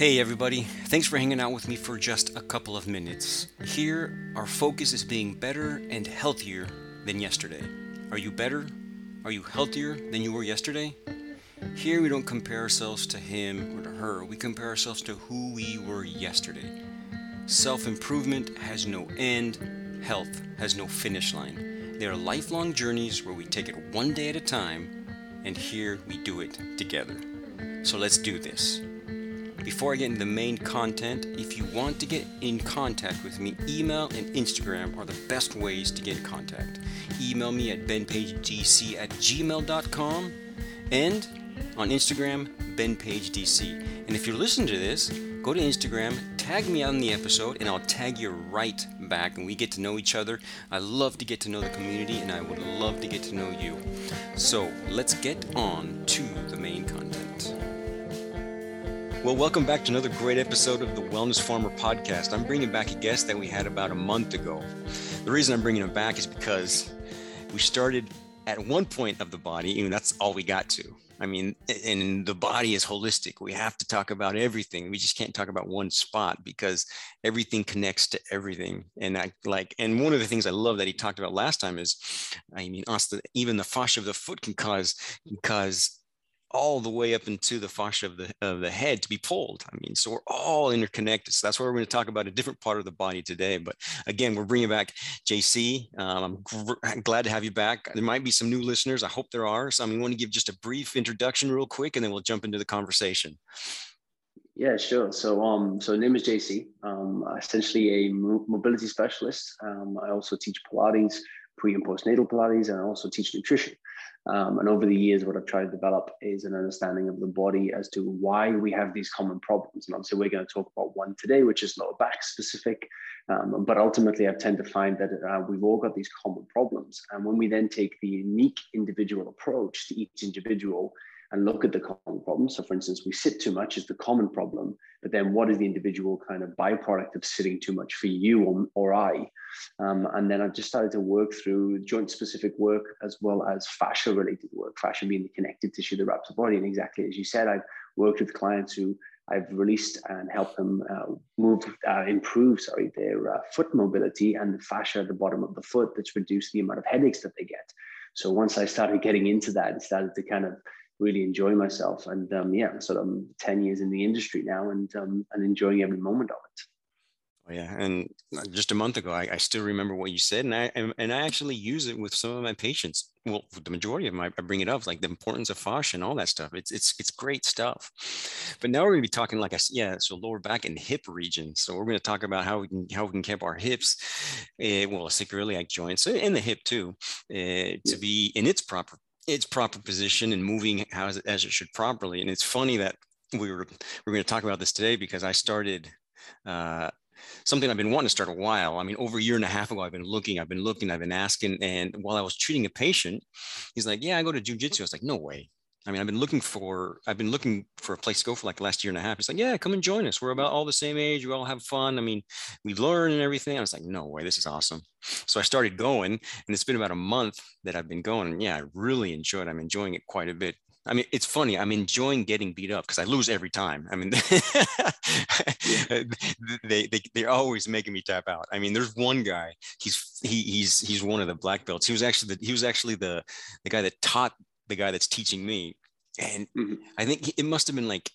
Hey, everybody. Thanks for hanging out with me for just a couple of minutes. Here, our focus is being better and healthier than yesterday. Are you better? Are you healthier than you were yesterday? Here, we don't compare ourselves to him or to her, we compare ourselves to who we were yesterday. Self improvement has no end, health has no finish line. They are lifelong journeys where we take it one day at a time, and here we do it together. So let's do this. Before I get into the main content, if you want to get in contact with me, email and Instagram are the best ways to get in contact. Email me at benpagedc at gmail.com and on Instagram, benpagedc. And if you're listening to this, go to Instagram, tag me on the episode, and I'll tag you right back, and we get to know each other. I love to get to know the community, and I would love to get to know you. So let's get on to. Well, welcome back to another great episode of the Wellness Farmer podcast. I'm bringing back a guest that we had about a month ago. The reason I'm bringing him back is because we started at one point of the body, and that's all we got to. I mean, and the body is holistic. We have to talk about everything. We just can't talk about one spot because everything connects to everything. And I like, and one of the things I love that he talked about last time is, I mean, even the fascia of the foot can cause can cause all the way up into the fascia of the of the head to be pulled. I mean, so we're all interconnected. So that's why we're going to talk about a different part of the body today. But again, we're bringing back JC. Um, I'm gr- glad to have you back. There might be some new listeners. I hope there are. So I mean, want to give just a brief introduction, real quick, and then we'll jump into the conversation. Yeah, sure. So, um, so name is JC. Um, essentially a mobility specialist. Um, I also teach Pilates, pre and postnatal Pilates, and I also teach nutrition. Um, and over the years, what I've tried to develop is an understanding of the body as to why we have these common problems. And obviously, we're going to talk about one today, which is lower back specific. Um, but ultimately, I tend to find that uh, we've all got these common problems. And when we then take the unique individual approach to each individual, and look at the common problems. So, for instance, we sit too much is the common problem, but then what is the individual kind of byproduct of sitting too much for you or, or I? Um, and then I've just started to work through joint specific work as well as fascia related work, fascia being the connective tissue that wraps the body. And exactly as you said, I've worked with clients who I've released and helped them uh, move, uh, improve, sorry, their uh, foot mobility and the fascia at the bottom of the foot that's reduced the amount of headaches that they get. So once I started getting into that, and started to kind of really enjoy myself. And um, yeah, sort of 10 years in the industry now and, um, and enjoying every moment of it. Oh, yeah, and uh, just a month ago, I, I, still remember what you said, and I and I actually use it with some of my patients. Well, the majority of them, I, I bring it up, like the importance of fascia and all that stuff. It's it's it's great stuff. But now we're going to be talking, like I said, yeah, so lower back and hip region. So we're going to talk about how we can how we can keep our hips, uh, well, sacroiliac joints and the hip too, uh, to be in its proper its proper position and moving as, as it should properly. And it's funny that we were we're going to talk about this today because I started uh, something I've been wanting to start a while. I mean, over a year and a half ago, I've been looking, I've been looking, I've been asking. And while I was treating a patient, he's like, "Yeah, I go to jujitsu." I was like, "No way." I mean, I've been looking for I've been looking for a place to go for like the last year and a half. It's like, yeah, come and join us. We're about all the same age. We all have fun. I mean, we learn and everything. I was like, no way, this is awesome. So I started going, and it's been about a month that I've been going. And yeah, I really enjoyed. It. I'm enjoying it quite a bit. I mean, it's funny. I'm enjoying getting beat up because I lose every time. I mean, they, they they're always making me tap out. I mean, there's one guy. He's he, he's he's one of the black belts. He was actually the he was actually the the guy that taught the guy that's teaching me. And mm-hmm. I think it must have been like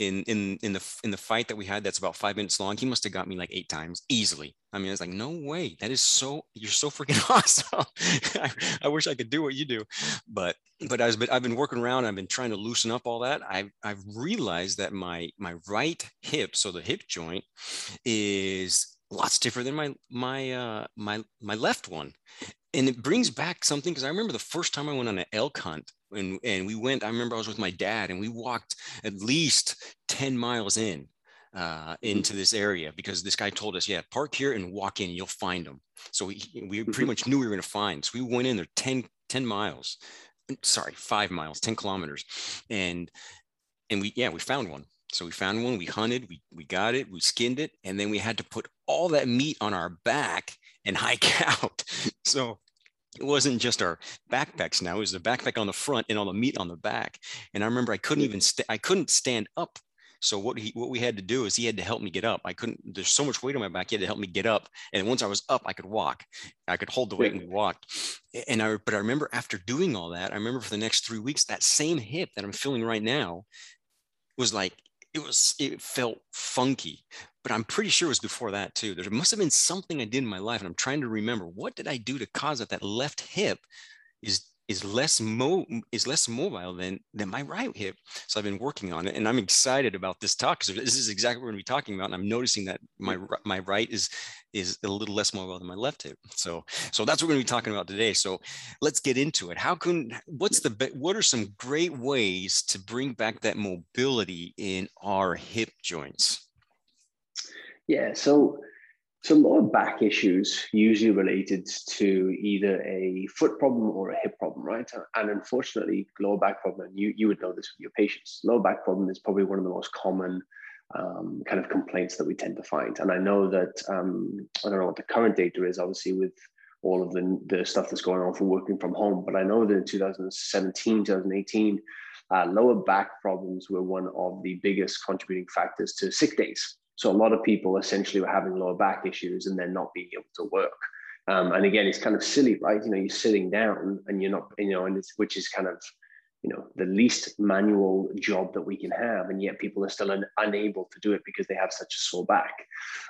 in in in the in the fight that we had that's about five minutes long he must have got me like eight times easily. I mean it's like no way. That is so you're so freaking awesome. I, I, wish i could do what you do. But but i've been i've been working around i've been trying to loosen up all that. I've i've realized that my my right hip so the hip joint is lots different than my my uh my my left one and it brings back something because I remember the first time I went on an elk hunt and, and we went, I remember I was with my dad and we walked at least 10 miles in uh, mm-hmm. into this area because this guy told us, yeah, park here and walk in, you'll find them. So we, we pretty mm-hmm. much knew we were going to find. So we went in there 10, 10 miles, sorry, five miles, 10 kilometers. And, and we, yeah, we found one. So we found one, we hunted, we, we got it, we skinned it, and then we had to put all that meat on our back and hike out. So it wasn't just our backpacks now, it was the backpack on the front and all the meat on the back. And I remember I couldn't even, st- I couldn't stand up So what he what we had to do is he had to help me get up. I couldn't. There's so much weight on my back. He had to help me get up. And once I was up, I could walk. I could hold the weight and we walked. And I but I remember after doing all that, I remember for the next three weeks that same hip that I'm feeling right now was like it was it felt funky but i'm pretty sure it was before that too. There must have been something i did in my life and i'm trying to remember. What did i do to cause that that left hip is is less mo is less mobile than than my right hip. So I've been working on it, and I'm excited about this talk because this is exactly what we're going to be talking about. And I'm noticing that my my right is is a little less mobile than my left hip. So so that's what we're going to be talking about today. So let's get into it. How can what's the what are some great ways to bring back that mobility in our hip joints? Yeah. So so lower back issues usually related to either a foot problem or a hip problem, right? And unfortunately, lower back problem, you, you would know this with your patients, lower back problem is probably one of the most common um, kind of complaints that we tend to find. And I know that, um, I don't know what the current data is, obviously with all of the, the stuff that's going on from working from home, but I know that in 2017, 2018, uh, lower back problems were one of the biggest contributing factors to sick days so a lot of people essentially were having lower back issues and then not being able to work. Um, and again, it's kind of silly, right? You know, you're sitting down and you're not, you know, and it's which is kind of, you know, the least manual job that we can have, and yet people are still un, unable to do it because they have such a sore back.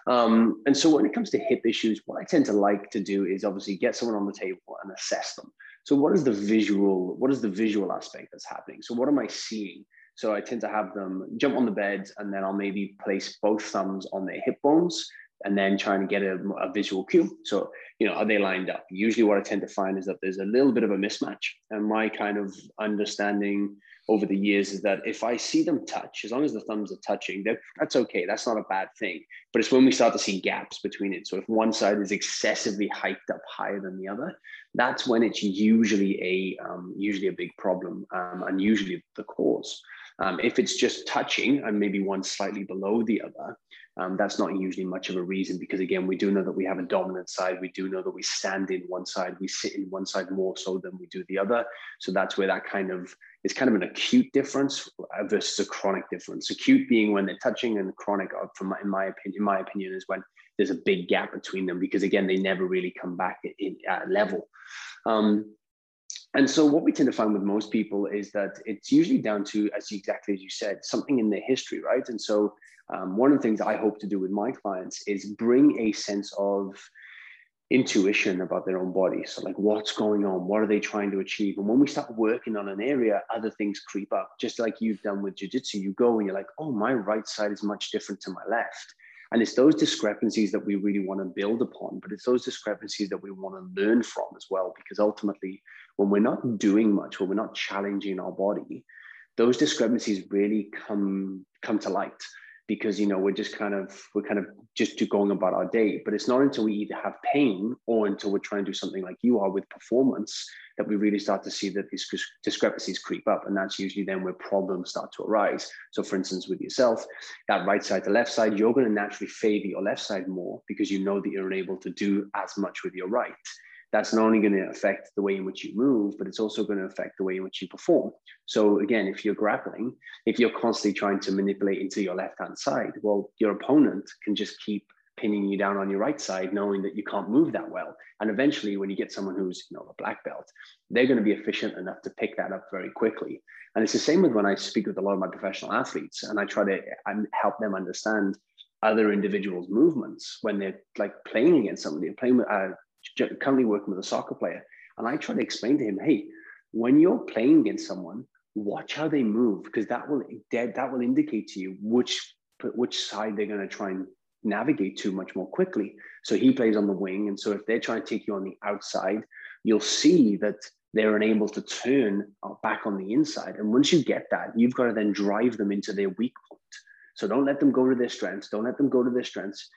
Um, and so when it comes to hip issues, what I tend to like to do is obviously get someone on the table and assess them. So what is the visual? What is the visual aspect that's happening? So what am I seeing? So I tend to have them jump on the bed and then I'll maybe place both thumbs on their hip bones and then trying to get a, a, visual cue. So, you know, are they lined up? Usually what I tend to find is that there's a little bit of a mismatch. And my kind of understanding over the years is that if I see them touch, as long as the thumbs are touching, that's okay. That's not a bad thing. But it's when we start to see gaps between it. So if one side is excessively hiked up higher than the other, that's when it's usually a um, usually a big problem um, and usually the cause. Um, if it's just touching and maybe one slightly below the other, um, that's not usually much of a reason because again, we do know that we have a dominant side. We do know that we stand in one side, we sit in one side more so than we do the other. So that's where that kind of is kind of an acute difference versus a chronic difference. Acute being when they're touching, and chronic, uh, from my, in my opinion, in my opinion, is when there's a big gap between them because again, they never really come back in, at level. Um, and so what we tend to find with most people is that it's usually down to as exactly as you said something in their history right? And so um, one of the things i hope to do with my clients is bring a sense of intuition about their own body. So like what's going on? What are they trying to achieve? And when we start working on an area other things creep up. Just like you've done with jiu-jitsu you go and you're like oh my right side is much different to my left. And it's those discrepancies that we really want to build upon, but it's those discrepancies that we want to learn from as well. Because ultimately, when we're not doing much, when we're not challenging our body, those discrepancies really come come to light because you know we're just kind of we're kind of just going about our day. But it's not until we either have pain or until we're trying to do something like you are with performance that we really start to see that these discrepancies creep up. And that's usually then where problems start to arise. So for instance with yourself that right side to left side you're going to naturally favor your left side more because you know that you're unable to do as much with your right that's not only going to affect the way in which you move, but it's also going to affect the way in which you perform. So again, if you're grappling, if you're constantly trying to manipulate into your left-hand side, well, your opponent can just keep pinning you down on your right side, knowing that you can't move that well. And eventually, when you get someone who's you know a black belt, they're going to be efficient enough to pick that up very quickly. And it's the same with when I speak with a lot of my professional athletes, and I try to help them understand other individuals' movements when they're like playing against somebody, playing with, uh, currently working with a soccer player, and I try to explain to him, hey, when you're playing against someone, watch how they move because that will that will indicate to you which which side they're going to try and navigate to much more quickly. So he plays on the wing, and so if they're trying to take you on the outside, you'll see that they're unable to turn uh, back on the inside. And once you get that, you've got to then drive them into their weak point. So don't let them go to their strengths. Don't let them go to their strengths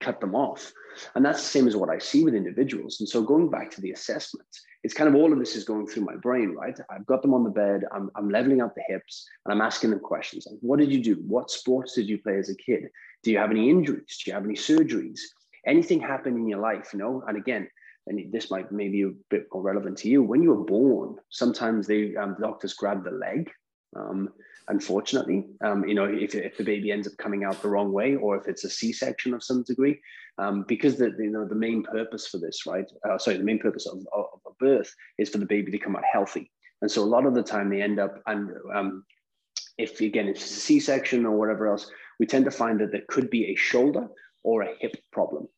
cut them off. And that's the same as what I see with individuals. And so going back to the assessment, it's kind of all of this is going through my brain, right? I've got them on the bed, I'm, I'm leveling out the hips, and I'm asking them questions like, what did you do? What sports did you play as a kid? Do you have any injuries? Do you have any surgeries? Anything happen in your life, you know? And again, and this might maybe a bit more relevant to you. When you were born, sometimes they um, doctors grab the leg um, unfortunately. Um, you know, if, if the baby ends up coming out the wrong way, or if it's a C-section of some degree, um, because the you know the main purpose for this, right? Uh, sorry, the main purpose of, of, a birth is for the baby to come out healthy. And so a lot of the time they end up, and um, if again if it's a C-section or whatever else, we tend to find that there could be a shoulder or a hip problem.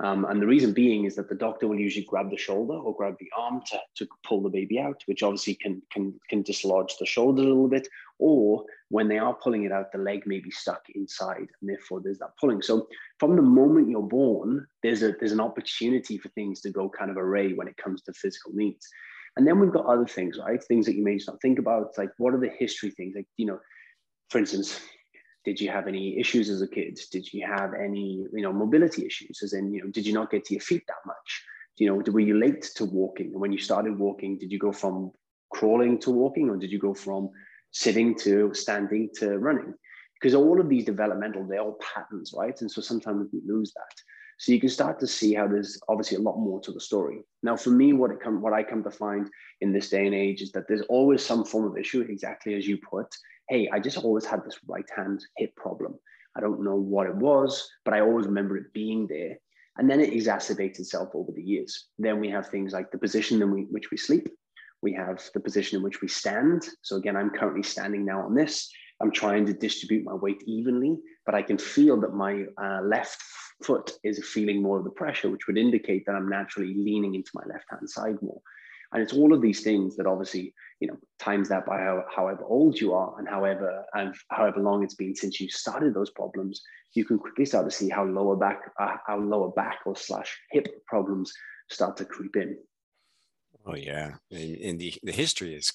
Um, and the reason being is that the doctor will usually grab the shoulder or grab the arm to, to pull the baby out, which obviously can, can, can dislodge the shoulder a little bit. Or when they are pulling it out, the leg may be stuck inside, and therefore there's that pulling. So from the moment you're born, there's a there's an opportunity for things to go kind of array when it comes to physical needs. And then we've got other things, right? Things that you may not think about, like what are the history things? Like, you know, for instance, did you have any issues as a kid? Did you have any, you know, mobility issues? As in, you know, did you not get to your feet that much? You know, were you late to walking? When you started walking, did you go from crawling to walking, or did you go from sitting to standing to running? Because all of these developmental, they're all patterns, right? And so sometimes we lose that. So you can start to see how there's obviously a lot more to the story. Now, for me, what it come, what I come to find in this day and age is that there's always some form of issue, exactly as you put, hey, I just always had this right hand hip problem. I don't know what it was, but I always remember it being there. And then it exacerbates itself over the years. Then we have things like the position in which we sleep. We have the position in which we stand. So again, I'm currently standing now on this. I'm trying to distribute my weight evenly, but I can feel that my uh, left foot is feeling more of the pressure, which would indicate that I'm naturally leaning into my left hand side more. And it's all of these things that obviously, you know, times that by how, however old you are and however and however long it's been since you started those problems, you can quickly start to see how lower back, uh, how lower back or slash hip problems start to creep in. Oh yeah, and, and the the history is,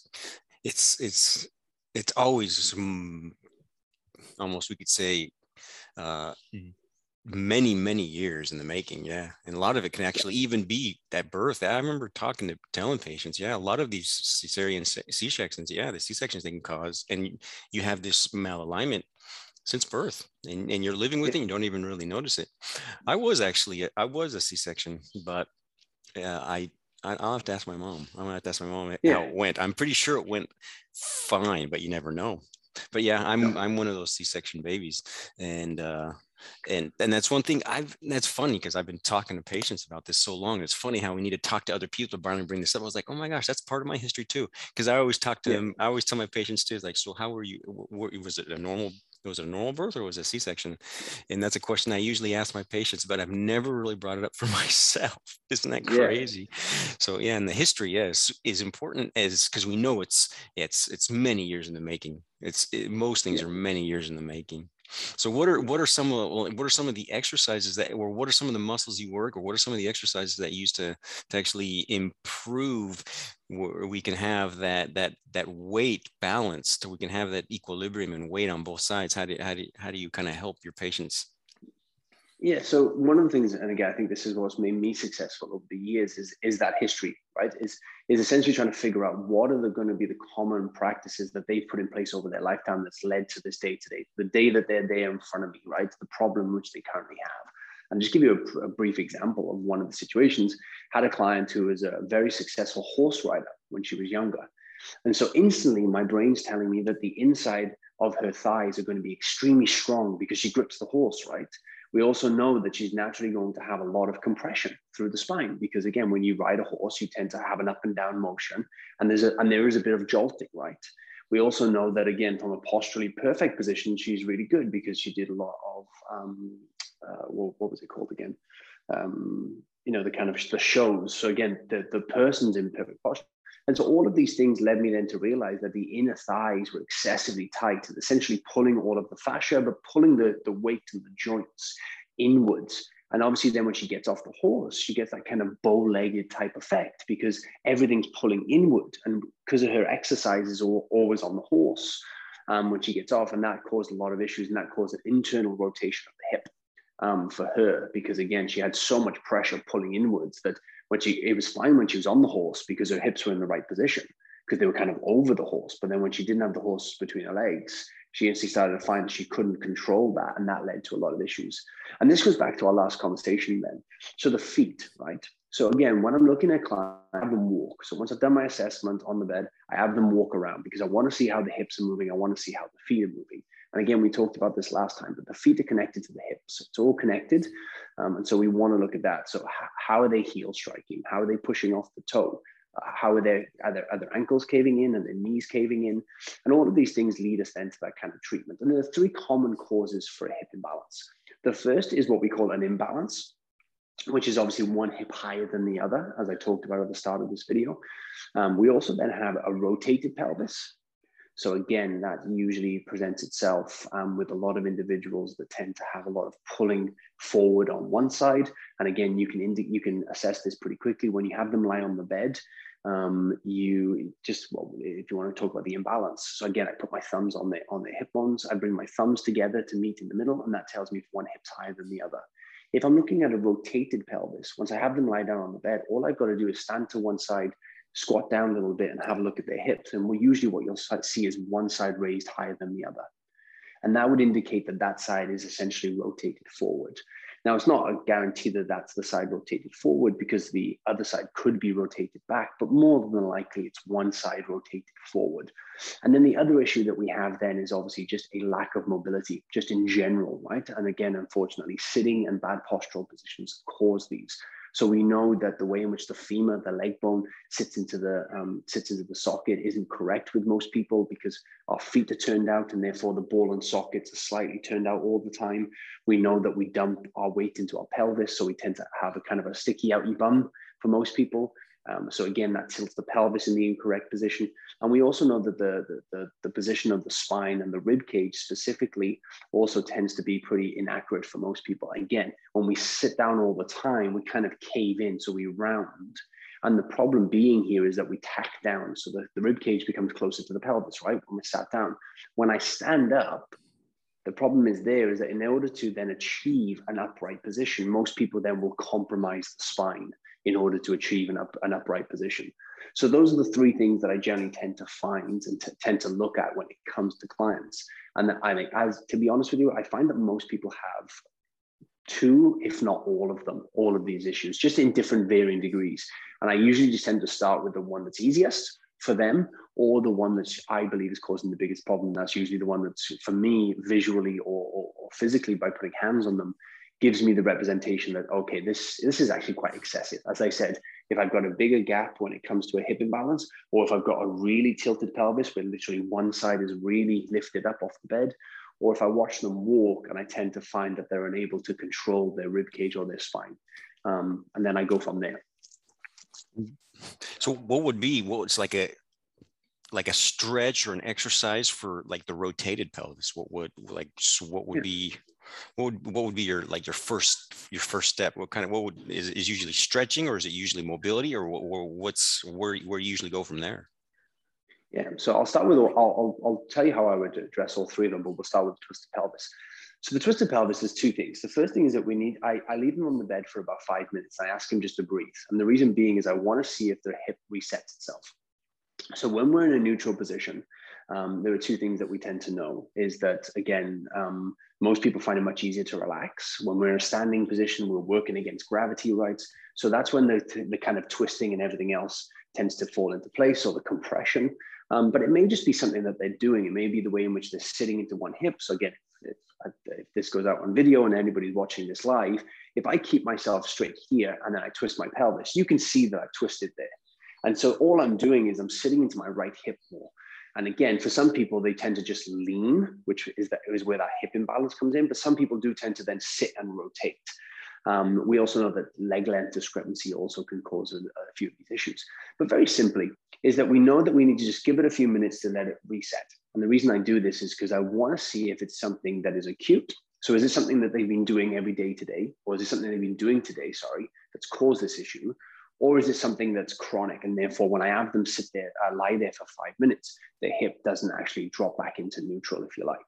it's it's it's always um, almost we could say uh, mm many many years in the making yeah and a lot of it can actually even be that birth i remember talking to telling patients yeah a lot of these cesarean c-sections yeah the c-sections they can cause and you have this malalignment since birth and, and you're living with it you don't even really notice it i was actually i was a c-section but uh, i I'll have to ask my mom. I'm gonna have to ask my mom yeah. how it went. I'm pretty sure it went fine, but you never know. But yeah, I'm I'm one of those C-section babies, and uh, and and that's one thing i've that's funny because i've been talking to patients about this so long it's funny how we need to talk to other people to finally bring this up. I was like oh my gosh that's part of my history too. Because i always talk to yeah. them i always tell my patients too like so how were you was it a normal was it a normal birth or was it a c-section? And that's a question i usually ask my patients but i've never really brought it up for myself. Isn't that crazy? Yeah. so yeah and the history yes is important as because we know it's it's it's many years in the making. It's it, most things are many years in the making so what are what are some of what are some of the exercises that or what are some of the muscles you work or what are some of the exercises that you use to to actually improve where we can have that that that weight balance so we can have that equilibrium and weight on both sides. How do how do how do you kind of help your patients yeah. So one of the things, and again, I think this is what's made me successful over the years, is is that history, right? Is is essentially trying to figure out what are the going to be the common practices that they've put in place over their lifetime that's led to this day today, the day that they're there in front of me, right? The problem which they currently have. And just give you a, a brief example of one of the situations. Had a client who was a very successful horse rider when she was younger. And so instantly my brain's telling me that the inside of her thighs are going to be extremely strong because she grips the horse, right? We also know that she's naturally going to have a lot of compression through the spine because again, when you ride a horse, you tend to have an up and down motion, and there's a and there is a bit of jolting, right? We also know that again, from a posturally perfect position, she's really good because she did a lot of um, uh, what, what was it called again? Um, you know, the kind of the shows. So again, the the person's in perfect posture and so all of these things led me then to realize that the inner thighs were excessively tight, essentially pulling all of the fascia, but pulling the, the weight and the joints inwards. And obviously, then when she gets off the horse, she gets that kind of bow legged type effect because everything's pulling inward. And because of her exercises are always on the horse um, when she gets off. And that caused a lot of issues and that caused an internal rotation of the hip um, for her because, again, she had so much pressure pulling inwards that when she it was fine when she was on the horse because her hips were in the right position because they were kind of over the horse. But then when she didn't have the horse between her legs, she instantly started to find she couldn't control that, and that led to a lot of issues. And this goes back to our last conversation then. So the feet, right? So again, when I'm looking at clients, I have them walk. So once I've done my assessment on the bed, I have them walk around because I want to see how the hips are moving. I want to see how the feet are moving. And again, we talked about this last time, but the feet are connected to the hips. It's all connected. Um, and so we want to look at that. So, how are they heel striking? How are they pushing off the toe? Uh, how are their, are their, are their ankles caving in and their knees caving in? And all of these things lead us then to that kind of treatment. And there are three common causes for a hip imbalance. The first is what we call an imbalance which is obviously one hip higher than the other, as I talked about at the start of this video. Um, we also then have a rotated pelvis. So again, that usually presents itself um, with a lot of individuals that tend to have a lot of pulling forward on one side. And again, you can you can assess this pretty quickly when you have them lie on the bed. Um, you just well, if you want to talk about the imbalance. So again, I put my thumbs on the on the hip bones. I bring my thumbs together to meet in the middle, and that tells me if one hip's higher than the other. If I'm looking at a rotated pelvis, once I have them lie down on the bed, all I've got to do is stand to one side, squat down a little bit, and have a look at their hips. And we usually what you'll see is one side raised higher than the other. And that would indicate that that side is essentially rotated forward. Now, it's not a guarantee that that's the side rotated forward because the other side could be rotated back, but more than likely it's one side rotated forward. And then the other issue that we have then is obviously just a lack of mobility, just in general, right? And again, unfortunately, sitting and bad postural positions cause these. So we know that the way in which the femur, the leg bone, sits into the um, sits into the socket isn't correct with most people because our feet are turned out and therefore the ball and sockets are slightly turned out all the time. We know that we dump our weight into our pelvis, so we tend to have a kind of a sticky outy bum for most people. Um, so again, that tilts the pelvis in the incorrect position. And we also know that the, the, the, position of the spine and the rib cage specifically also tends to be pretty inaccurate for most people. Again, when we sit down all the time, we kind of cave in, so we round. And the problem being here is that we tack down. So the, the rib cage becomes closer to the pelvis, right? When we sat down. When I stand up, the problem is there is that in order to then achieve an upright position, most people then will compromise the spine in order to achieve an, up, an upright position. So those are the three things that I generally tend to find and t- tend to look at when it comes to clients. And I think, as to be honest with you, I find that most people have two, if not all of them, all of these issues, just in different varying degrees. And I usually just tend to start with the one that's easiest for them or the one that I believe is causing the biggest problem. That's usually the one that's, for me, visually or, or, or physically by putting hands on them, gives me the representation that okay this this is actually quite excessive. As i said if i've got a bigger gap when it comes to a hip imbalance or if i've got a really tilted pelvis where literally one side is really lifted up off the bed or if i watch them walk and i tend to find that they're unable to control their rib cage or their spine. Um, and then i go from there. So what would be what's like a like a stretch or an exercise for like the rotated pelvis? What would like so what would yeah. be what would what would be your like your first your first step? What kind of what would is, is usually stretching or is it usually mobility or, or what's where where you usually go from there? Yeah so i'll start with I'll, I'll, I'll tell you how i would address all three of them but we'll start with the twisted pelvis. So the twisted pelvis is two things. The first thing is that we need I, I leave them on the bed for about five minutes. I ask them just to breathe. And the reason being is i want to see if their hip resets itself. So when we're in a neutral position um, there are two things that we tend to know is that again um, most people find it much easier to relax. When we're in a standing position we're working against gravity right so that's when the, the kind of twisting and everything else tends to fall into place or the compression. Um, but it may just be something that they're doing. It may be the way in which they're sitting into one hip. So again if, if this goes out on video and anybody's watching this live if i keep myself straight here and then i twist my pelvis you can see that i've twisted there. And so all i'm doing is i'm sitting into my right hip more and again, for some people, they tend to just lean, which is, that, is where that hip imbalance comes in. But some people do tend to then sit and rotate. Um, we also know that leg length discrepancy also can cause a, a, few of these issues. But very simply, is that we know that we need to just give it a few minutes to let it reset. And the reason I do this is because I want to see if it's something that is acute. So is it something that they've been doing every day today, or is it something they've been doing today, sorry, that's caused this issue? Or is it something that's chronic? And therefore, when I have them sit there, uh, lie there for five minutes, the hip doesn't actually drop back into neutral, if you like.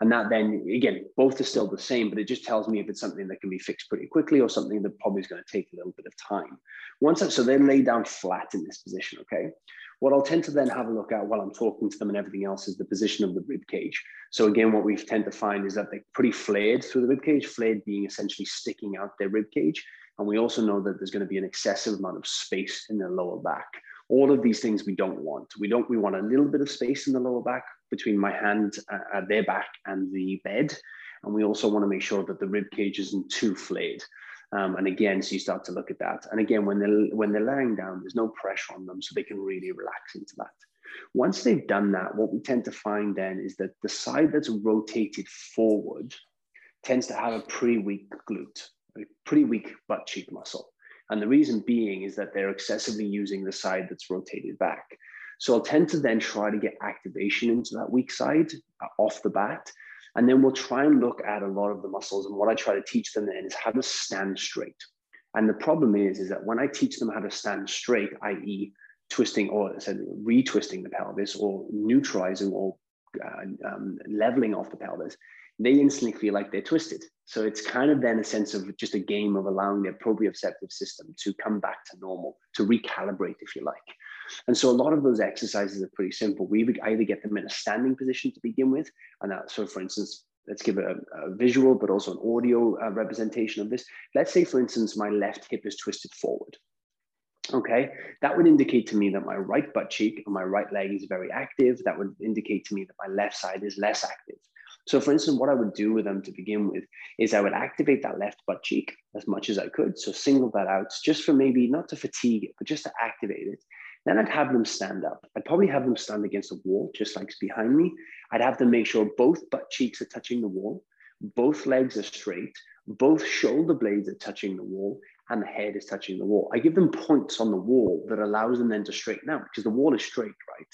And that then, again, both are still the same, but it just tells me if it's something that can be fixed pretty quickly or something that probably is going to take a little bit of time. Once that, so they lay down flat in this position, okay? What I'll tend to then have a look at while I'm talking to them and everything else is the position of the rib cage. So again, what we tend to find is that they're pretty flared through the rib cage, flared being essentially sticking out their rib cage. And we also know that there's going to be an excessive amount of space in the lower back. All of these things we don't want. We don't. We want a little bit of space in the lower back between my hand, uh, their back, and the bed, and we also want to make sure that the rib cage isn't too flayed. Um, and again, so you start to look at that. And again, when they're when they're lying down, there's no pressure on them, so they can really relax into that. Once they've done that, what we tend to find then is that the side that's rotated forward tends to have a pretty weak glute, pretty weak butt cheek muscle. And the reason being is that they're excessively using the side that's rotated back. So I'll tend to then try to get activation into that weak side uh, off the bat. And then we'll try and look at a lot of the muscles. And what I try to teach them then is how to stand straight. And the problem is, is that when I teach them how to stand straight, i.e., twisting or said retwisting the pelvis or neutralizing or uh, um, leveling off the pelvis, they instantly feel like they're twisted. So it's kind of then a sense of just a game of allowing their proprioceptive system to come back to normal, to recalibrate, if you like. And so a lot of those exercises are pretty simple. We either get them in a standing position to begin with, and that, so for instance, let's give a, a visual, but also an audio uh, representation of this. Let's say, for instance, my left hip is twisted forward. Okay, that would indicate to me that my right butt cheek and my right leg is very active. That would indicate to me that my left side is less active. So, for instance, what I would do with them to begin with is I would activate that left butt cheek as much as I could. So, single that out just for maybe not to fatigue it, but just to activate it. Then I'd have them stand up. I'd probably have them stand against a wall, just like behind me. I'd have them make sure both butt cheeks are touching the wall, both legs are straight, both shoulder blades are touching the wall, and the head is touching the wall. I give them points on the wall that allows them then to straighten out because the wall is straight, right?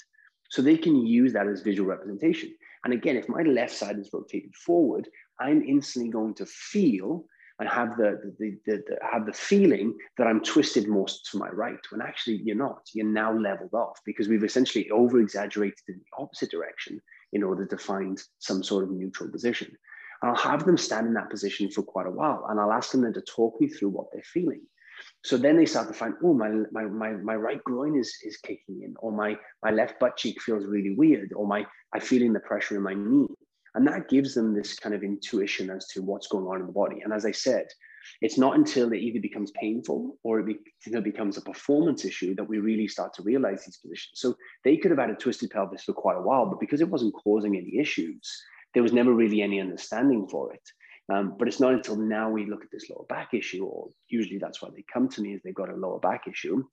So they can use that as visual representation. And again, if my left side is rotated forward, I'm instantly going to feel and have the, the, the, the, have the feeling that I'm twisted most to my right, when actually you're not. You're now leveled off because we've essentially over exaggerated in the opposite direction in order to find some sort of neutral position. And I'll have them stand in that position for quite a while. And I'll ask them then to talk me through what they're feeling. So then they start to find, oh, my, my, my, my right groin is, is kicking in, or my, my left butt cheek feels really weird, or my, I'm feeling the pressure in my knee. And that gives them this kind of intuition as to what's going on in the body. And as I said, it's not until it either becomes painful or it, be, it becomes a performance issue that we really start to realize these positions. So they could have had a twisted pelvis for quite a while, but because it wasn't causing any issues, there was never really any understanding for it. Um, but it's not until now we look at this lower back issue, or usually that's why they come to me is they've got a lower back issue.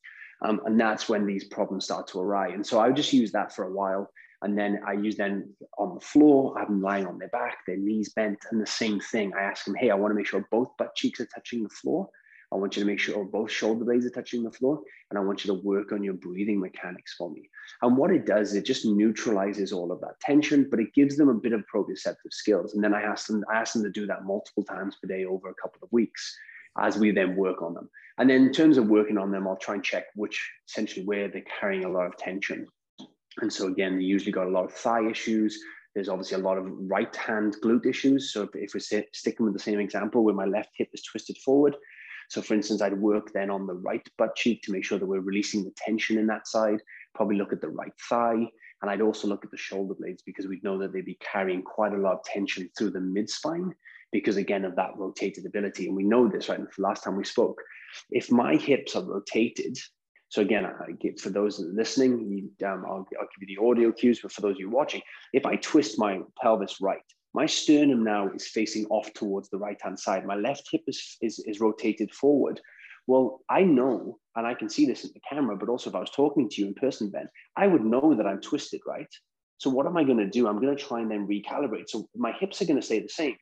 Um, and that's when these problems start to arise. And so I just use that for a while. And then I use them on the floor, I have them lying on their back, their knees bent, and the same thing. I ask them, hey, I want to make sure both butt cheeks are touching the floor. I want you to make sure both shoulder blades are touching the floor, and I want you to work on your breathing mechanics for me. And what it does, it just neutralizes all of that tension, but it gives them a bit of proprioceptive skills. And then I ask them, I ask them to do that multiple times per day over a couple of weeks as we then work on them. And then in terms of working on them, I'll try and check which essentially where they're carrying a lot of tension. And so again, they usually got a lot of thigh issues. There's obviously a lot of right hand glute issues. So if, if we're sticking with the same example where my left hip is twisted forward, so for instance, I'd work then on the right butt cheek to make sure that we're releasing the tension in that side, probably look at the right thigh. And I'd also look at the shoulder blades because we'd know that they'd be carrying quite a lot of tension through the mid spine because again of that rotated ability. And we know this, right? Last time we spoke, if my hips are rotated, so again, get, for those listening, um, I'll, I'll give you the audio cues, but for those of you watching, if I twist my pelvis right, my sternum now is facing off towards the right hand side. My left hip is, is, is rotated forward. Well, I know, and I can see this in the camera, but also if I was talking to you in person, Ben, I would know that I'm twisted, right? So what am I going to do? I'm going to try and then recalibrate. So my hips are going to stay the same.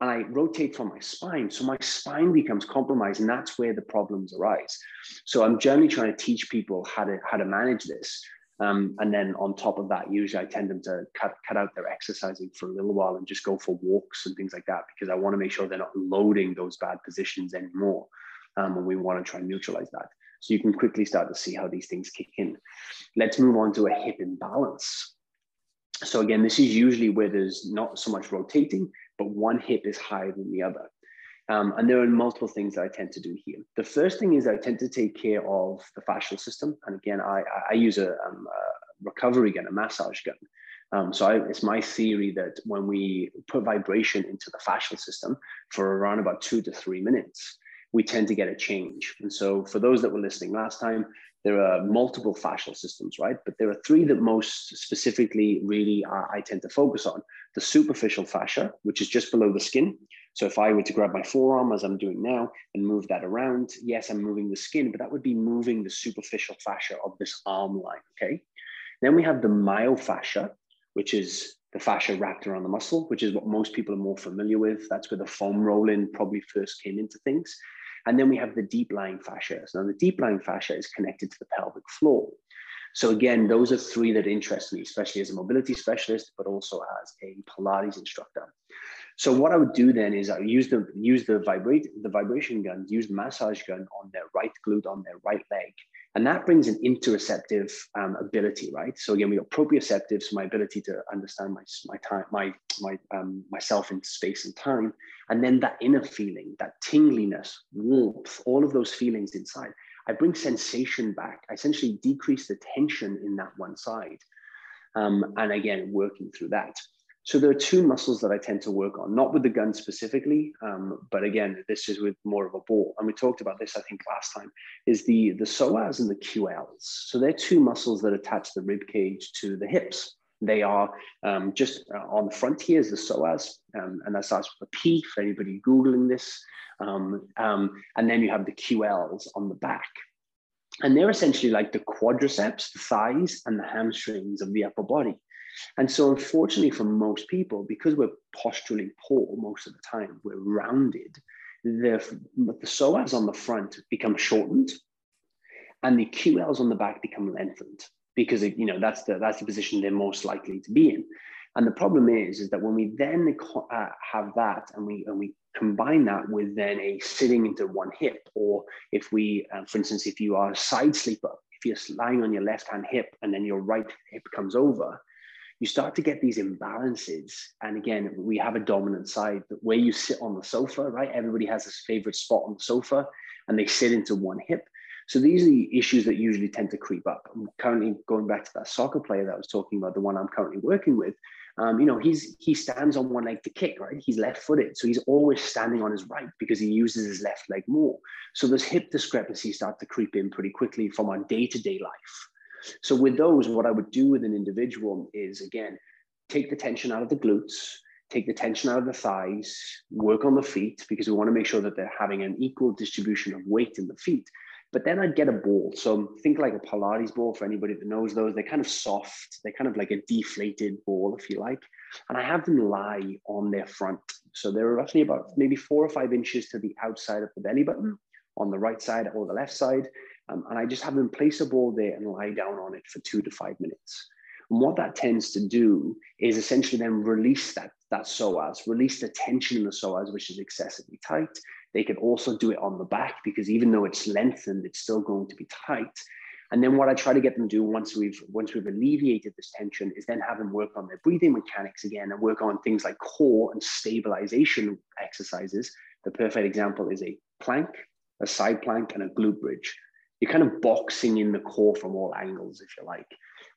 And I rotate from my spine. So my spine becomes compromised, and that's where the problems arise. So I'm generally trying to teach people how to how to manage this um, and then on top of that, usually I tend them to cut, cut out their exercising for a little while and just go for walks and things like that because I want to make sure they're not loading those bad positions anymore. Um, and we want to try and neutralize that. So you can quickly start to see how these things kick in. Let's move on to a hip imbalance. So again, this is usually where there's not so much rotating, but one hip is higher than the other. Um, and there are multiple things that I tend to do here. The first thing is I tend to take care of the fascial system. And again, I, I use a, um, a recovery gun, a massage gun. Um, so I, it's my theory that when we put vibration into the fascial system for around about two to three minutes, we tend to get a change. And so for those that were listening last time, there are multiple fascial systems, right? But there are three that most specifically really I tend to focus on. The superficial fascia, which is just below the skin. So if I were to grab my forearm as I'm doing now and move that around, yes, I'm moving the skin, but that would be moving the superficial fascia of this arm line, okay? Then we have the myofascia, which is the fascia wrapped around the muscle, which is what most people are more familiar with. That's where the foam rolling probably first came into things. And then we have the deep lying fascia. So now the deep lying fascia is connected to the pelvic floor. So again, those are three that interest me, especially as a mobility specialist, but also as a Pilates instructor. So what I would do then is I use the use the vibrate the vibration gun, use the massage gun on their right glute, on their right leg, and that brings an interoceptive um, ability, right? So again, we got proprioceptive, so my ability to understand my my time, my my um, myself in space and time, and then that inner feeling, that tingliness, warmth, all of those feelings inside. I bring sensation back. I essentially decrease the tension in that one side, um, and again, working through that. So there are two muscles that I tend to work on, not with the gun specifically, um, but again, this is with more of a ball. And we talked about this, I think, last time, is the, the psoas and the QLs. So they're two muscles that attach the rib cage to the hips. They are um, just uh, on the front here is the psoas, um, and that starts with a P for anybody Googling this. Um, um, and then you have the QLs on the back. And they're essentially like the quadriceps, the thighs, and the hamstrings of the upper body. And so, unfortunately, for most people, because we're posturally poor most of the time, we're rounded, the, the psoas on the front become shortened and the QLs on the back become lengthened because you know that's the that's the position they're most likely to be in. And the problem is, is that when we then uh, have that and we and we combine that with then a sitting into one hip, or if we, uh, for instance, if you are a side sleeper, if you're lying on your left hand hip and then your right hip comes over, you start to get these imbalances. And again, we have a dominant side where you sit on the sofa, right? Everybody has this favorite spot on the sofa and they sit into one hip. So these are the issues that usually tend to creep up. I'm currently going back to that soccer player that I was talking about, the one I'm currently working with. Um, you know, he's he stands on one leg to kick, right? He's left-footed, so he's always standing on his right because he uses his left leg more. So those hip discrepancies start to creep in pretty quickly from our day-to-day life. So with those, what I would do with an individual is again, take the tension out of the glutes, take the tension out of the thighs, work on the feet because we want to make sure that they're having an equal distribution of weight in the feet. But then I'd get a ball. So think like a Pilates ball for anybody that knows those. They're kind of soft. They're kind of like a deflated ball, if you like. And I have them lie on their front. So they're roughly about maybe four or five inches to the outside of the belly button on the right side or the left side. Um, and I just have them place a ball there and lie down on it for two to five minutes. And what that tends to do is essentially then release that, that psoas, release the tension in the psoas, which is excessively tight. They can also do it on the back because even though it's lengthened, it's still going to be tight. And then what I try to get them to do once we've once we've alleviated this tension is then have them work on their breathing mechanics again and work on things like core and stabilization exercises. The perfect example is a plank, a side plank, and a glute bridge you're kind of boxing in the core from all angles, if you like.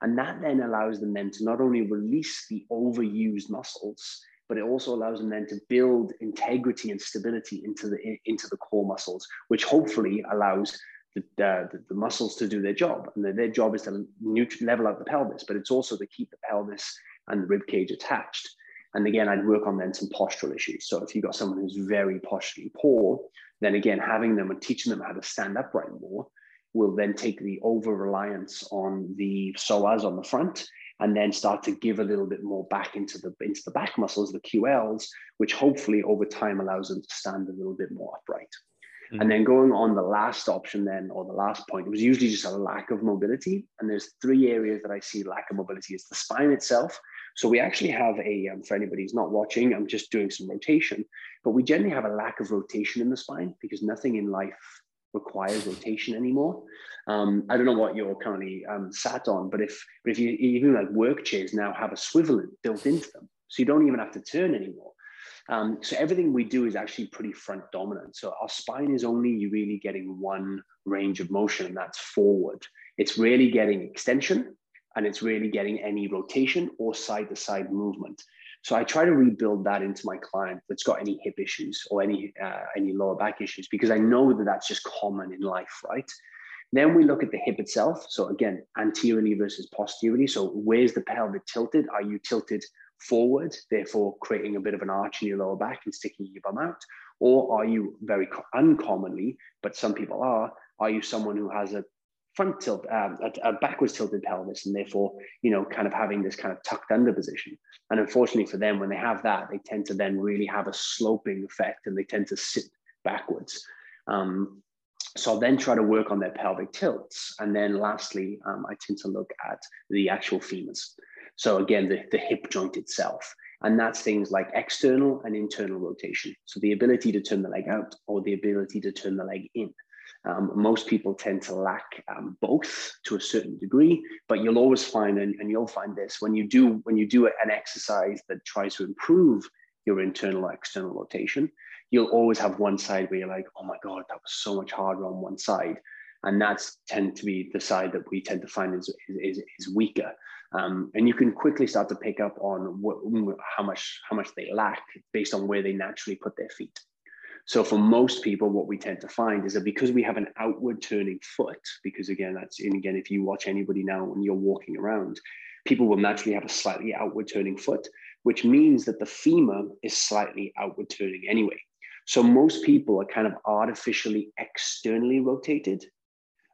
And that then allows them then to not only release the overused muscles, but it also allows them then to build integrity and stability into the into the core muscles, which hopefully allows the, the, the muscles to do their job. And their job is to neutral, level out the pelvis, but it's also to keep the pelvis and the rib cage attached. And again, I'd work on then some postural issues. So if you've got someone who's very posturally poor, then again, having them and teaching them how to stand upright more will then take the over reliance on the psoas on the front and then start to give a little bit more back into the into the back muscles, the QLs, which hopefully over time allows them to stand a little bit more upright. Mm-hmm. And then going on the last option, then or the last point, it was usually just a lack of mobility. And there's three areas that I see lack of mobility. is the spine itself. So we actually have a um, for anybody who's not watching, I'm just doing some rotation, but we generally have a lack of rotation in the spine because nothing in life requires rotation anymore. Um, I don't know what you're currently um, sat on, but if but if you even like work chairs now have a swivel built into them, so you don't even have to turn anymore. Um, so everything we do is actually pretty front dominant. So our spine is only really getting one range of motion, and that's forward. It's really getting extension, and it's really getting any rotation or side to side movement. So I try to rebuild that into my client that's got any hip issues or any uh, any lower back issues because I know that that's just common in life, right? Then we look at the hip itself. So again, anteriorly versus posteriorly. So where's the pelvic tilted? Are you tilted forward, therefore creating a bit of an arch in your lower back and sticking your bum out? Or are you very uncommonly, but some people are, are you someone who has a front tilt, um, a, a, backwards tilted pelvis, and therefore, you know, kind of having this kind of tucked under position. And unfortunately for them, when they have that, they tend to then really have a sloping effect and they tend to sit backwards. Um, so I'll then try to work on their pelvic tilts. And then lastly, um, I tend to look at the actual femurs. So again, the, the hip joint itself. And that's things like external and internal rotation. So the ability to turn the leg out or the ability to turn the leg in. Um, most people tend to lack um, both to a certain degree, but you'll always find, and, and you'll find this when you do when you do an exercise that tries to improve your internal external rotation, you'll always have one side where you're like, oh my god, that was so much harder on one side, and that's tend to be the side that we tend to find is is, is weaker. Um, and you can quickly start to pick up on what, how much how much they lack based on where they naturally put their feet. So for most people, what we tend to find is that because we have an outward turning foot, because again, that's and again, if you watch anybody now when you're walking around, people will naturally have a slightly outward turning foot, which means that the femur is slightly outward turning anyway. So most people are kind of artificially externally rotated,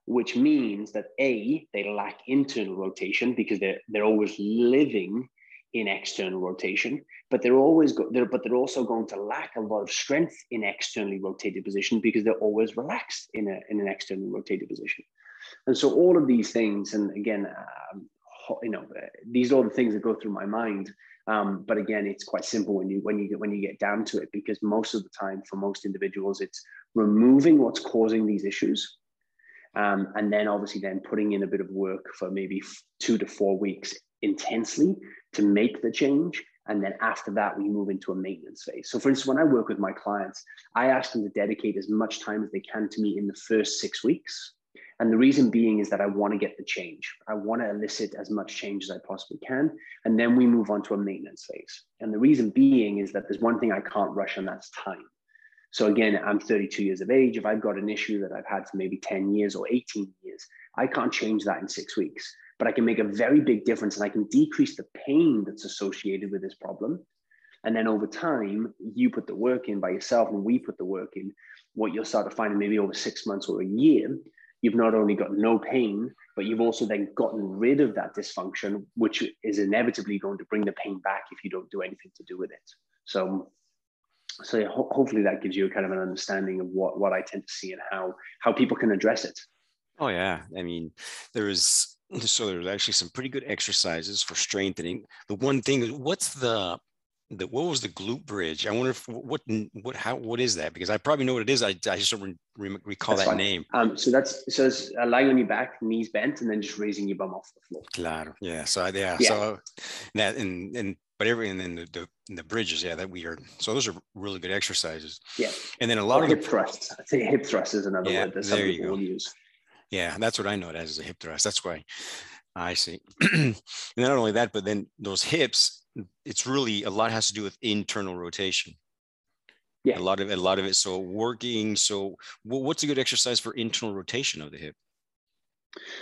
which means that A, they lack internal rotation because they're, they're always living in external rotation, but they're always go, they're, but they're also going to lack a lot of strength in externally rotated position because they're always relaxed in, a, in an externally rotated position. And so all of these things, and again, um, you know, these are all the things that go through my mind. Um, but again, it's quite simple when you when you get when you get down to it, because most of the time, for most individuals, it's removing what's causing these issues, um, and then obviously then putting in a bit of work for maybe two to four weeks intensely to make the change. And then after that, we move into a maintenance phase. So, for instance, when I work with my clients, I ask them to dedicate as much time as they can to me in the first six weeks. And the reason being is that I want to get the change. I want to elicit as much change as I possibly can. And then we move on to a maintenance phase. And the reason being is that there's one thing I can't rush, and that's time. So again, I'm 32 years of age. If I've got an issue that I've had for maybe 10 years or 18 years, I can't change that in six weeks but I can make a very big difference and I can decrease the pain that's associated with this problem. And then over time, you put the work in by yourself and we put the work in. What you'll start to find in maybe over six months or a year, you've not only got no pain, but you've also then gotten rid of that dysfunction, which is inevitably going to bring the pain back if you don't do anything to do with it. So, so yeah, ho- hopefully that gives you a kind of an understanding of what, what I tend to see and how how people can address it. Oh yeah, I mean, there is so there's actually some pretty good exercises for strengthening. The one thing is, what's the the what was the glute bridge? I wonder if what what how what is that? Because I probably know what it is. I, I just don't re- recall that's that fine. name. Um, so that's so it's uh, lying on your back, knees bent, and then just raising your bum off the floor. Claro. Yeah. So yeah. yeah. So that and and but every and then the, the, the bridges, yeah, that weird. So those are really good exercises. Yeah. And then a lot or of hip the, thrusts. I think hip thrust is another yeah, word that some people will use. Yeah, that's what I know it as, as a hip thrust. That's why I see. and not only that, but then those hips, mm, it's really a lot has to do with internal rotation. Yeah. A lot of a lot of it. So working. So what's a good exercise for internal rotation of the hip?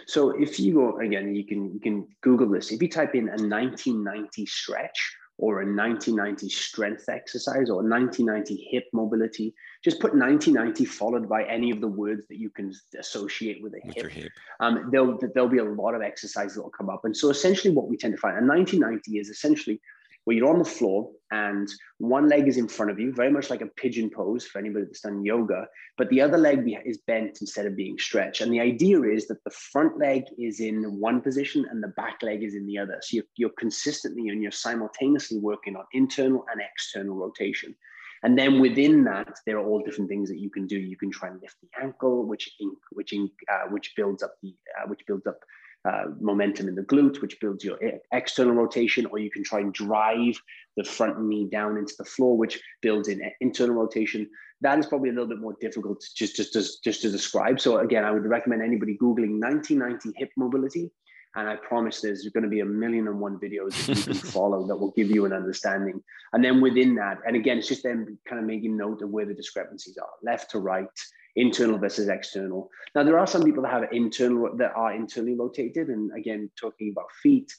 So if you go again, you can you can Google this. If you type in a 90/90 stretch, or a 90/90 strength exercise or 90/90 hip mobility. Just put 90/90 followed by any of the words that you can associate with a with hip. hip. Um, there'll, there'll be a lot of exercises that will come up. And so essentially what we tend to find, a 90/90 is essentially where you're on the floor and one leg is in front of you, very much like a pigeon pose for anybody that's done yoga, but the other leg is bent instead of being stretched. And the idea is that the front leg is in one position and the back leg is in the other. So you're, you're consistently and you're simultaneously working on internal and external rotation. And then within that, there are all different things that you can do. You can try and lift the ankle, which which uh, which builds up the uh, which builds up uh, momentum in the glute, which builds your external rotation, or you can try and drive the front knee down into the floor, which builds in internal rotation. That is probably a little bit more difficult just, just, just, just to describe. So again, I would recommend anybody Googling 90/90 hip mobility. And I promise there's going to be a million and one videos that you can follow that will give you an understanding. And then within that, and again, it's just them kind of making note of where the discrepancies are, left to right, internal versus external. Now, there are some people that have internal that are internally rotated, and again, talking about feet,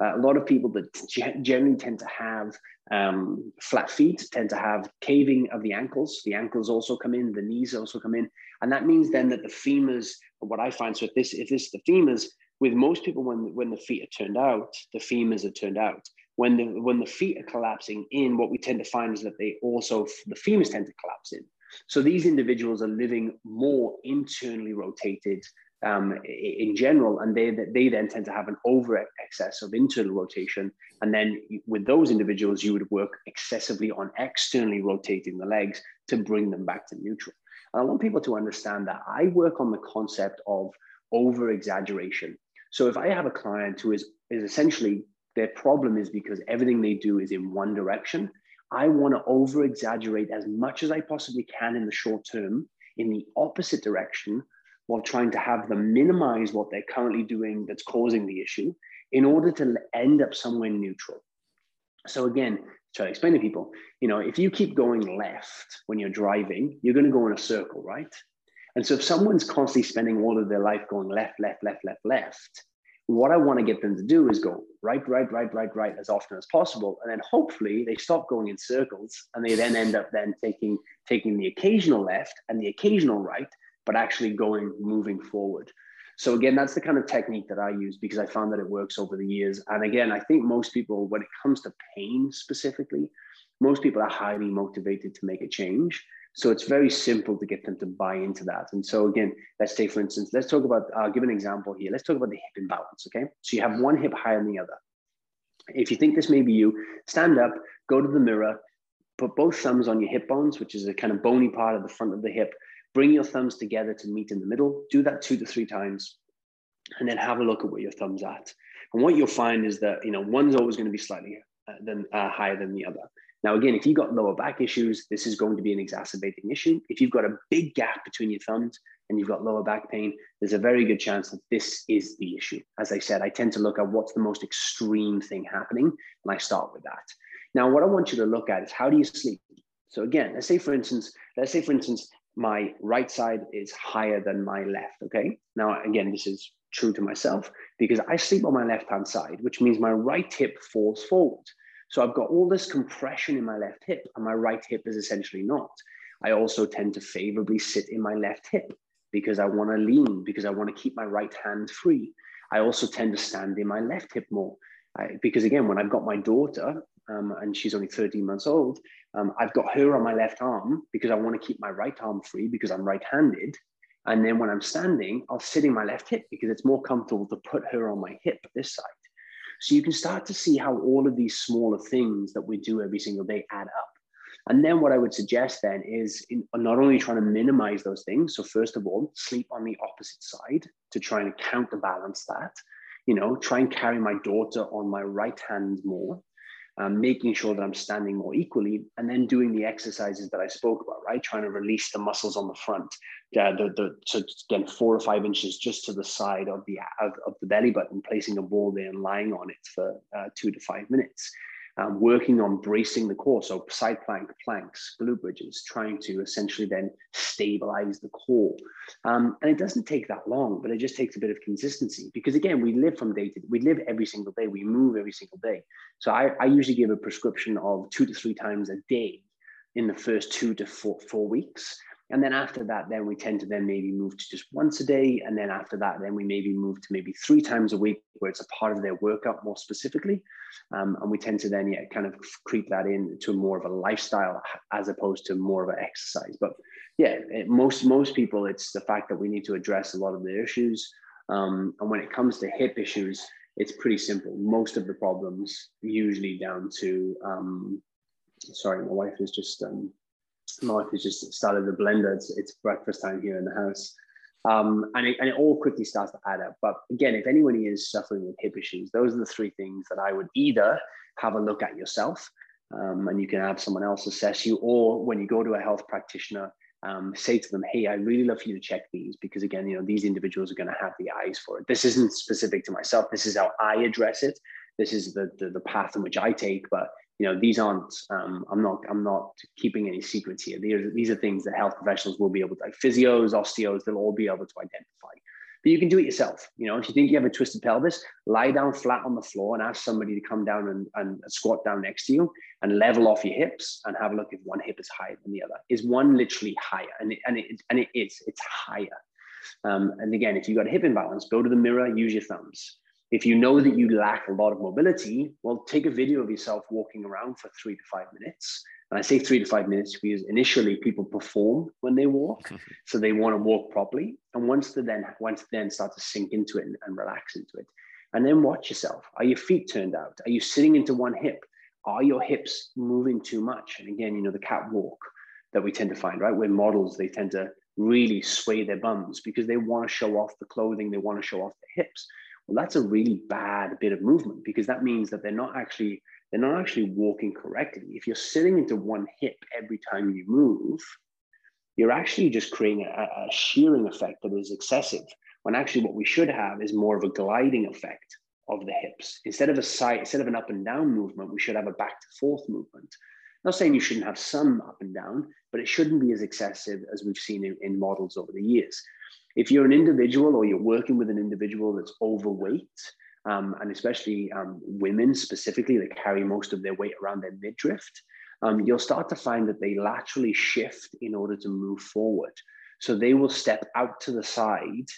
uh, a lot of people that generally tend to have um, flat feet tend to have caving of the ankles. The ankles also come in, the knees also come in, and that means then that the femurs. What I find, so if this if this the femurs, with most people when when the feet are turned out, the femurs are turned out. When the when the feet are collapsing in, what we tend to find is that they also the femurs tend to collapse in. So these individuals are living more internally rotated um, in general, and they they then tend to have an over excess of internal rotation. And then with those individuals, you would work excessively on externally rotating the legs to bring them back to neutral. And I want people to understand that I work on the concept of over exaggeration. So if I have a client who is is essentially their problem is because everything they do is in one direction I want to over exaggerate as much as I possibly can in the short term in the opposite direction while trying to have them minimize what they're currently doing that's causing the issue in order to end up somewhere neutral. So again, try to explain to people, you know, if you keep going left when you're driving, you're going to go in a circle, right? And so if someone's constantly spending all of their life going left, left, left, left, left, what I want to get them to do is go right, right, right, right, right as often as possible. And then hopefully they stop going in circles and they then end up then taking taking the occasional left and the occasional right, but actually going moving forward. So again, that's the kind of technique that I use because I found that it works over the years. And again, I think most people, when it comes to pain specifically, most people are highly motivated to make a change. So it's very simple to get them to buy into that. And so again, let's take for instance, let's talk about, I'll give an example here. Let's talk about the hip imbalance, okay? So you have one hip higher than the other. If you think this may be you, stand up, go to the mirror, put both thumbs on your hip bones, which is a kind of bony part of the front of the hip. Bring your thumbs together to meet in the middle. Do that two to three times, and then have a look at where your thumbs at. And what you'll find is that you know one's always going to be slightly uh, than, uh, higher than the other. Now, again, if you've got lower back issues, this is going to be an exacerbating issue. If you've got a big gap between your thumbs and you've got lower back pain, there's a very good chance that this is the issue. As I said, I tend to look at what's the most extreme thing happening, and I start with that. Now, what I want you to look at is how do you sleep? So again, let's say for instance, let's say for instance, my right side is higher than my left. Okay. Now, again, this is true to myself because I sleep on my left hand side, which means my right hip falls forward. So I've got all this compression in my left hip, and my right hip is essentially not. I also tend to favorably sit in my left hip because I want to lean, because I want to keep my right hand free. I also tend to stand in my left hip more. I, because again, when I've got my daughter, um, and she's only 13 months old, um, I've got her on my left arm because I want to keep my right arm free because I'm right handed. And then when I'm standing, I'll sit in my left hip because it's more comfortable to put her on my hip this side. So you can start to see how all of these smaller things that we do every single day add up. And then what I would suggest then is in, not only trying to minimize those things. So first of all, sleep on the opposite side to try and counterbalance that. You know, try and carry my daughter on my right hand more um, making sure that I'm standing more equally, and then doing the exercises that I spoke about, right? Trying to release the muscles on the front, uh, the, the, so again, four or five inches just to the side of the, of, of the belly button, placing a ball there and lying on it for uh, two to five minutes um, working on bracing the core. So side plank, planks, glute bridges, trying to essentially then stabilize the core. Um, and it doesn't take that long, but it just takes a bit of consistency because again, we live from day to we live every single day. We move every single day. So I, I usually give a prescription of two to three times a day in the first two to four, four weeks. And then after that, then we tend to then maybe move to just once a day. And then after that, then we maybe move to maybe three times a week where it's a part of their workout more specifically. Um, and we tend to then, yeah, kind of creep that in to more of a lifestyle as opposed to more of an exercise. But yeah, it, most, most people, it's the fact that we need to address a lot of their issues. Um, and when it comes to hip issues, it's pretty simple. Most of the problems usually down to, um, sorry, my wife is just, um, wife has just started the blender. It's, it's breakfast time here in the house. Um, and, it, and it all quickly starts to add up. But again, if anyone is suffering with hip issues, those are the three things that I would either have a look at yourself um, and you can have someone else assess you, or when you go to a health practitioner, um, say to them, hey, I really love for you to check these because again, you know, these individuals are going to have the eyes for it. This isn't specific to myself. This is how I address it. This is the, the, the path in which I take, but you know these aren't um, i'm not i'm not keeping any secrets here. These are, these are things that health professionals will be able to like physios osteos they'll all be able to identify. But you can do it yourself. You know if you think you have a twisted pelvis lie down flat on the floor and ask somebody to come down and, and squat down next to you and level off your hips and have a look if one hip is higher than the other. Is one literally higher? And it, and it, and it is it's higher. Um, and again if you've got a hip imbalance go to the mirror use your thumbs if you know that you lack a lot of mobility, well, take a video of yourself walking around for three to five minutes. And I say three to five minutes because initially people perform when they walk, so they want to walk properly. And once they then once they then start to sink into it and, and relax into it, and then watch yourself. Are your feet turned out? Are you sitting into one hip? Are your hips moving too much? And again, you know the catwalk that we tend to find, right? Where models they tend to really sway their bums because they want to show off the clothing, they want to show off the hips well that's a really bad bit of movement because that means that they're not actually they're not actually walking correctly. If you're sitting into one hip every time you move you're actually just creating a, a shearing effect that is excessive when actually what we should have is more of a gliding effect of the hips. Instead of a side instead of an up and down movement we should have a back to forth movement. Not saying you shouldn't have some up and down but it shouldn't be as excessive as we've seen in, in models over the years if you're an individual or you're working with an individual that's overweight, um, and especially um, women specifically that carry most of their weight around their midriff, um, you'll start to find that they laterally shift in order to move forward. So they will step out to the side.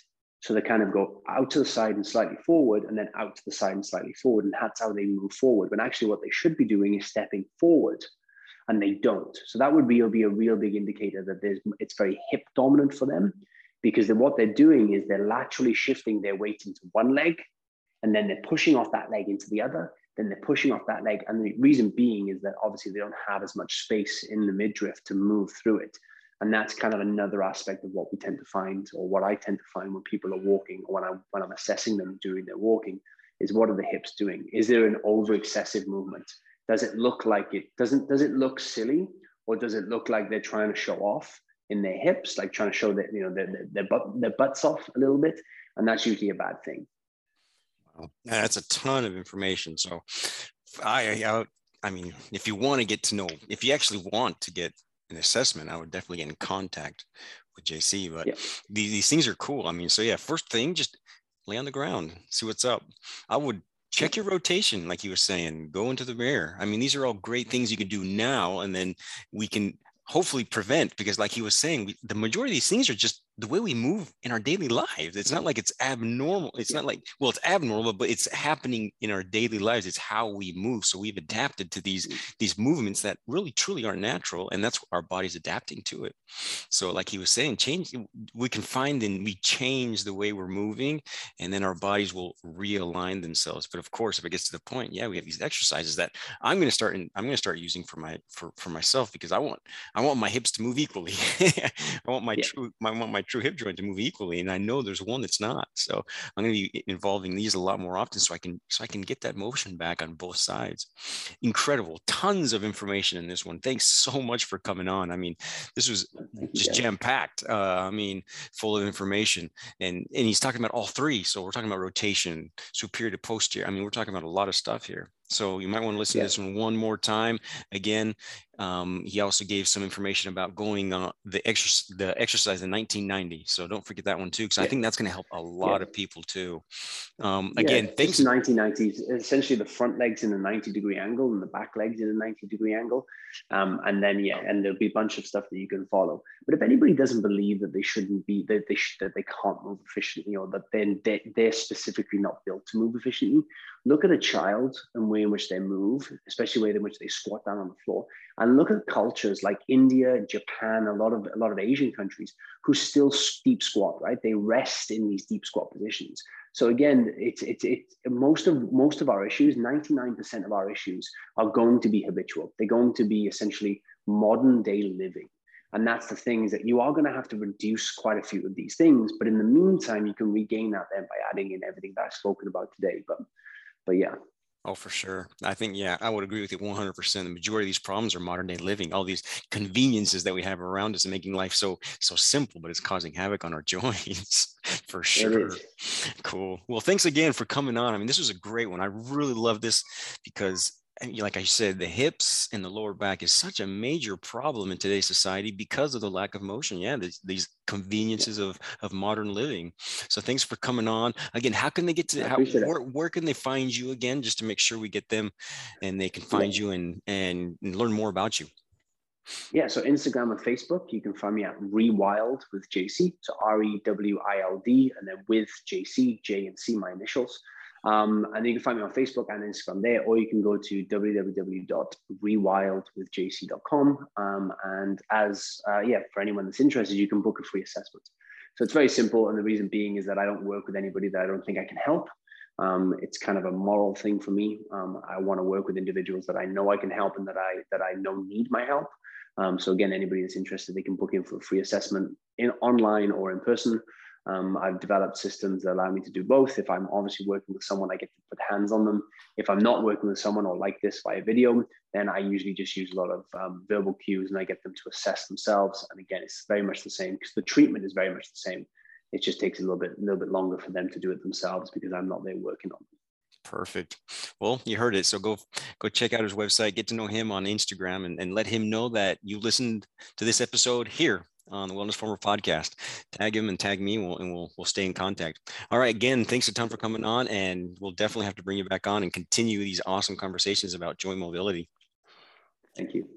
So they kind of go out to the side and slightly forward, and then out to the side and slightly forward. And that's how they move forward. When actually, what they should be doing is stepping forward, and they don't. So that would be, be a real big indicator that there's it's very hip dominant for them because what they're doing is they're laterally shifting their weight into one leg and then they're pushing off that leg into the other then they're pushing off that leg and the reason being is that obviously they don't have as much space in the midriff to move through it. And that's kind of another aspect of what we tend to find or what i tend to find when people are walking or when, I, when i'm assessing them during their walking is what are the hips doing? Is there an over excessive movement? Does it look like it doesn't does it look silly or does it look like they're trying to show off in their hips, like trying to show that you know their their, butt, their butts off a little bit, and that's usually a bad thing. Wow. That's a ton of information. So, I, I, I mean, if you want to get to know, if you actually want to get an assessment, I would definitely get in contact with JC. But yeah. these, these things are cool. I mean, so yeah, first thing, just lay on the ground, see what's up. I would check your rotation, like you were saying, go into the mirror. I mean, these are all great things you can do now, and then we can hopefully prevent because like he was saying we, the majority of these things are just the way we move in our daily lives. It's not like it's abnormal. It's not like, well, it's abnormal, but it's happening in our daily lives. It's how we move. So we've adapted to these, mm. these movements that really truly are natural. And that's our body's adapting to it. So like he was saying, change, we can find and we change the way we're moving and then our bodies will realign themselves. But of course, if it gets to the point, yeah, we have these exercises that I'm going to start and I'm going to start using for my, for, for myself because I want, I want my hips to move equally. I want my yeah. true, I want my true hip joint to move equally. And I know there's one that's not. So I'm going to be involving these a lot more often so I can so I can get that motion back on both sides. Incredible. Tons of information in this one. Thanks so much for coming on. I mean, this was just yeah. jam-packed. Uh, I mean, full of information. And and he's talking about all three. So we're talking about rotation, superior to posterior. I mean, we're talking about a lot of stuff here. So you might want to listen yeah. to this one one more time. Again, um, he also gave some information about going on the exercise, the exercise in 90/90. So don't forget that one too, because yeah. I think that's going to help a lot yeah. of people too. Um, again, thanks. 90/90s, essentially the front legs in a 90 degree angle and the back legs in a 90 degree angle. Um, and then, yeah, and there'll be a bunch of stuff that you can follow. But if anybody doesn't believe that they shouldn't be, that they, sh- that they can't move efficiently or that then they, they're specifically not built to move efficiently, look at a child and way in which they move, especially the way in which they squat down on the floor and look at cultures like India, Japan, a lot of a lot of Asian countries who still deep squat, right? They rest in these deep squat positions. So again, it's it's it's most of most of our issues, 99% of our issues are going to be habitual. They're going to be essentially modern day living. And that's the thing is that you are going to have to reduce quite a few of these things. But in the meantime, you can regain that then by adding in everything that I've spoken about today. But but yeah, Oh, for sure. I think, yeah, I would agree with you 100%. The majority of these problems are modern day living, all these conveniences that we have around us and making life so, so simple, but it's causing havoc on our joints for sure. Cool. Well, thanks again for coming on. I mean, this was a great one. I really love this because like I said, the hips and the lower back is such a major problem in today's society because of the lack of motion. Yeah, these, these conveniences of of modern living. So thanks for coming on. Again, how can they get to how, where, where, can they find you again just to make sure we get them and they can find yeah. you and, and and learn more about you? Yeah, so Instagram and Facebook, you can find me at Rewild with JC. So R E W I L D, and then with JC, J and C, my initials. Um, and you can find me on Facebook and Instagram there, or you can go to www.rewildwithjc.com. Um, and as, uh, yeah, for anyone that's interested, you can book a free assessment. So it's very simple. And the reason being is that I don't work with anybody that I don't think I can help. Um, it's kind of a moral thing for me. Um, I want to work with individuals that I know I can help and that I that I know need my help. Um, so again, anybody that's interested, they can book in for a free assessment in online or in person. Um, I've developed systems that allow me to do both. If I'm obviously working with someone, I get to put hands on them. If I'm not working with someone or like this via video, then I usually just use a lot of um, verbal cues and I get them to assess themselves. And again, it's very much the same because the treatment is very much the same. It just takes a little bit, a little bit longer for them to do it themselves because I'm not there working on them. Perfect. Well, you heard it. So go go check out his website, get to know him on Instagram, and, and let him know that you listened to this episode here on the Wellness Farmer podcast. Tag him and tag me, and we'll, and we'll, we'll stay in contact. All right. Again, thanks a ton for coming on, and we'll definitely have to bring you back on and continue these awesome conversations about joint mobility. Thank you.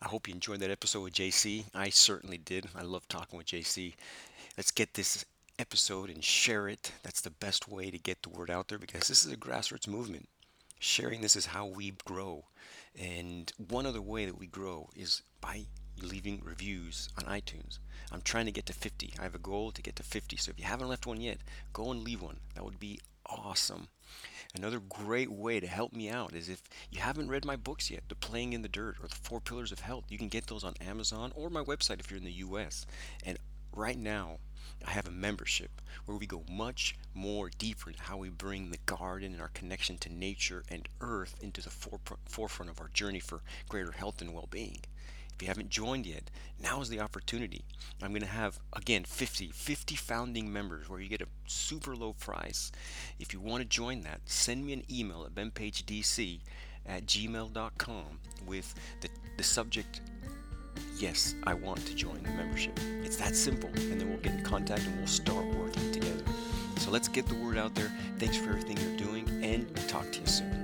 I hope you enjoyed that episode with JC. I certainly did. I love talking with JC. Let's get this episode and share it. That's the best way to get the word out there because this is a grassroots movement. Sharing this is how we grow. And one other way that we grow is by leaving reviews on iTunes. I'm trying to get to 50. I have a goal to get to 50. So if you haven't left one yet, go and leave one. That would be awesome. Another great way to help me out is if you haven't read my books yet, The Playing in the Dirt or The Four Pillars of Health, you can get those on Amazon or my website if you're in the US. And right now, I have a membership where we go much more deeper into how we bring the garden and our connection to nature and earth into the forefront of our journey for greater health and well being. If you haven't joined yet, now is the opportunity. I'm going to have, again, 50, 50 founding members where you get a super low price. If you want to join that, send me an email at benpagedc at gmail.com with the, the subject yes, I want to join the membership. It's that simple. And then we'll get in contact and we'll start working together. So let's get the word out there. Thanks for everything you're doing and talk to you soon.